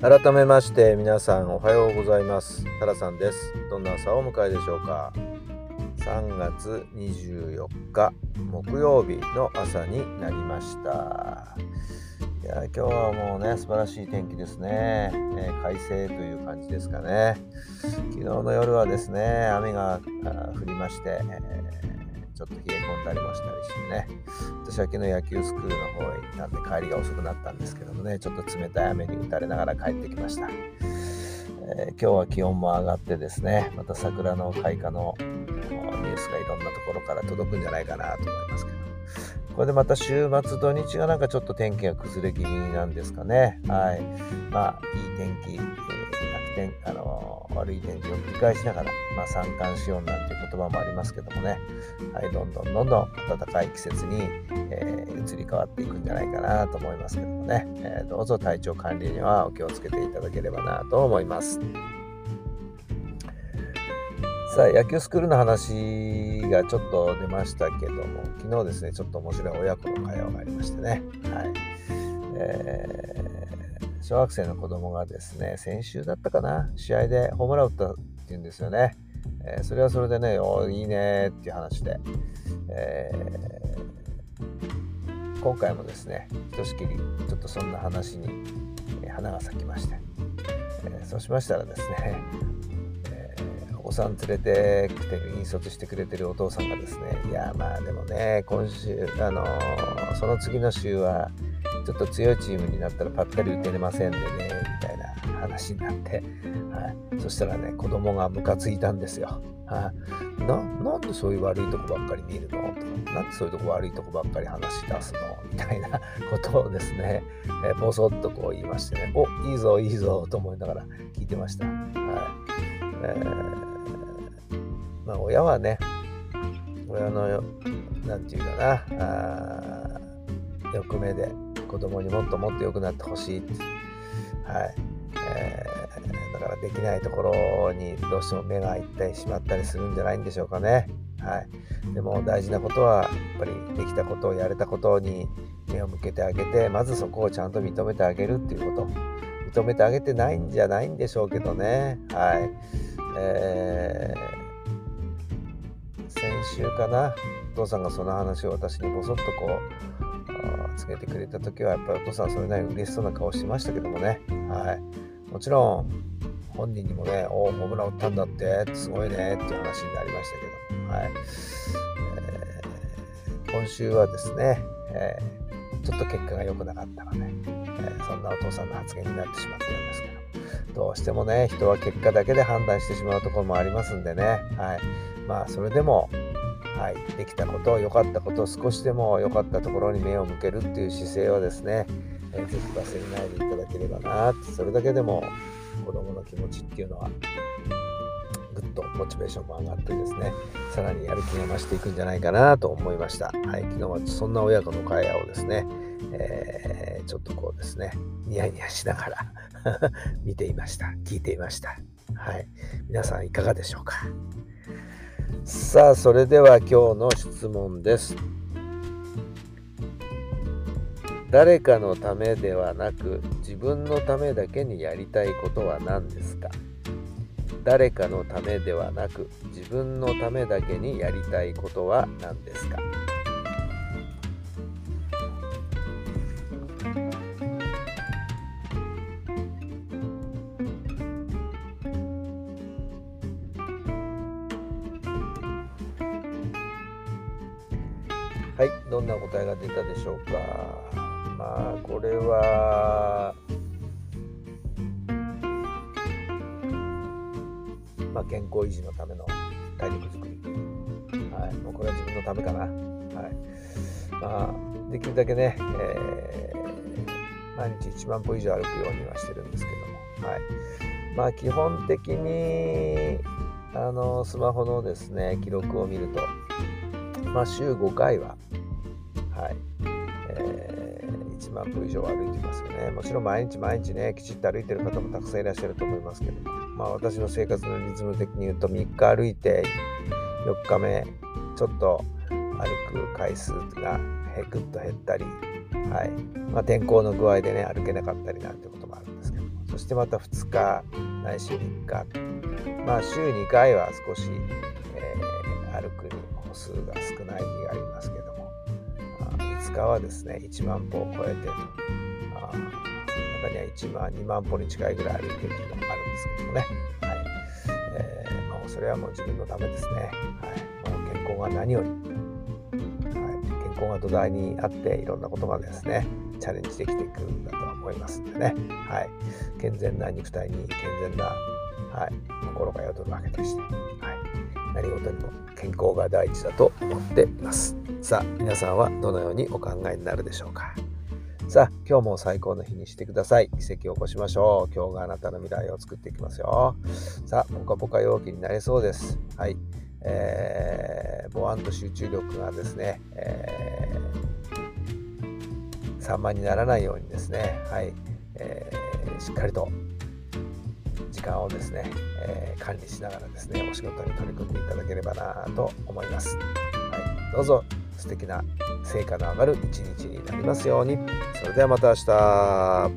改めまして皆さんおはようございます。タラさんです。どんな朝をお迎えでしょうか？3月24日木曜日の朝になりました。いや今日はもうね素晴らしい天気ですね、えー、快晴という感じですかね。昨日の夜はですね雨が降りまして、えーちょっと冷え込んだりもしたりしてね。私は昨日野球スクールの方へ行ったんで帰りが遅くなったんですけどもねちょっと冷たい雨に打たれながら帰ってきました、えー、今日は気温も上がってですねまた桜の開花のニュースがいろんなところから届くんじゃないかなと思いますけど。これでまた週末土日がなんかちょっと天気が崩れ気味なんですかね。はい。まあいい天気、えー、楽天あの悪い天気を繰り返しながら、まあ、三寒四温なんていう言葉もありますけどもね、はい、どんどんどんどん暖かい季節に、えー、移り変わっていくんじゃないかなと思いますけどもね、えー、どうぞ体調管理にはお気をつけていただければなと思います。さあ、野球スクールの話がちょっと出ましたけども、昨日ですね、ちょっと面白い親子の会話がありましてね、はい。えー小学生の子供がですね、先週だったかな、試合でホームラン打ったっていうんですよね。えー、それはそれでね、おいいねっていう話で、えー、今回もですね、ひとしきりちょっとそんな話に、花が咲きまして、えー、そうしましたらですね、お子さん連れてきて引率してくれてるお父さんがですね、いやまあでもね、今週、あのその次の週は、ちょっと強いチームになったらぱったり打てれませんでね、みたいな話になって、はい、そしたらね、子供がムカついたんですよ。はい、ななんでそういう悪いとこばっかり見るの？となんでそういうとこ悪いとこばっかり話し出すの？みたいなことをですね、えー、ぼそっとこう言いましてね、おいいぞ、いいぞと思いながら聞いてました。はい。えーまあ、親はね、親の、なんていうかな、あ欲目で、子供にもっともっと良くなってほしい、はい。えー、だからできないところにどうしても目がいってしまったりするんじゃないんでしょうかね。はい、でも大事なことはやっぱりできたことをやれたことに目を向けてあげてまずそこをちゃんと認めてあげるっていうこと。認めてあげてないんじゃないんでしょうけどね。はい。えー、先週かな？お父さんがその話を私にぼそっとこう告げてくれた時はやっぱりお父さんそれなりに嬉しそうな顔してましたけどもね、はい、もちろん本人にもね、おお、ホームラン打ったんだって、すごいねっていう話になりましたけども、はい。えー、今週はですね、えー、ちょっと結果が良くなかったので、えー、そんなお父さんの発言になってしまってるんですけど、どうしてもね、人は結果だけで判断してしまうところもありますんでね、はい、まあそれでも、はい、できたこと良かったこと少しでも良かったところに目を向けるっていう姿勢はですね、えー、ぜひ忘れないでいただければなそれだけでも子供の気持ちっていうのはぐっとモチベーションも上がってですねさらにやる気が増していくんじゃないかなと思いました、はい、昨日はそんな親子の会話をですね、えー、ちょっとこうですねニヤニヤしながら 見ていました聞いていました。はい皆さんいかがでしょうか？さあ、それでは今日の質問です。誰かのためではなく自分のためだけにやりたいことは何ですか？誰かのためではなく自分のためだけにやりたいことは何ですか？はい、どんな答えが出たでしょうか。まあ、これは、ま、健康維持のための体力づくり。はい、もうこれは自分のためかな。はい。まあ、できるだけね、えー、毎日1万歩以上歩くようにはしてるんですけども、はい。まあ、基本的に、あの、スマホのですね、記録を見ると、まあ、週5回は、はい、えー、1万歩以上歩いてますよね。もちろん毎日毎日ね、きちっと歩いてる方もたくさんいらっしゃると思いますけど、まあ、私の生活のリズム的に言うと、3日歩いて、4日目、ちょっと歩く回数がぐっと減ったり、はい。まあ、天候の具合でね歩けなかったりなんてこともあるんですけどそしてまた2日ないし3日。まあ週2回は少し、えー、歩くに歩数が少ない日がありますけども5日はですね1万歩を超えてとあ中には1万2万歩に近いぐらい歩いてる日もあるんですけどもね、はい。えーまあ、それはもう自分のためですね、はい。まあ、健康が何よりはい、健康が土台にあっていろんなことがですねチャレンジできていくんだと思いますんでね、はい、健全な肉体に健全な、はい、心が宿るわけでして、はい、何事にも健康が第一だと思っています。さあ皆さんはどのようにお考えになるでしょうか。さあ今日も最高の日にしてください。奇跡を起こしましょう。今日があなたの未来を作っていきますよ。さあポカポカ陽気になりそうです。はい。えー、ボワンと集中力がですね、えー、散漫にならないようにですね、はい。えー、しっかりと時間をですね、えー、管理しながらですねお仕事に取り組んでいただければなと思います、はい、どうぞ素敵な成果の上がる一日になりますように。それではまた明日。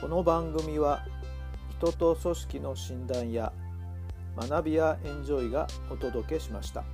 この番組は人と組織の診断や学びやエンジョイがお届けしました。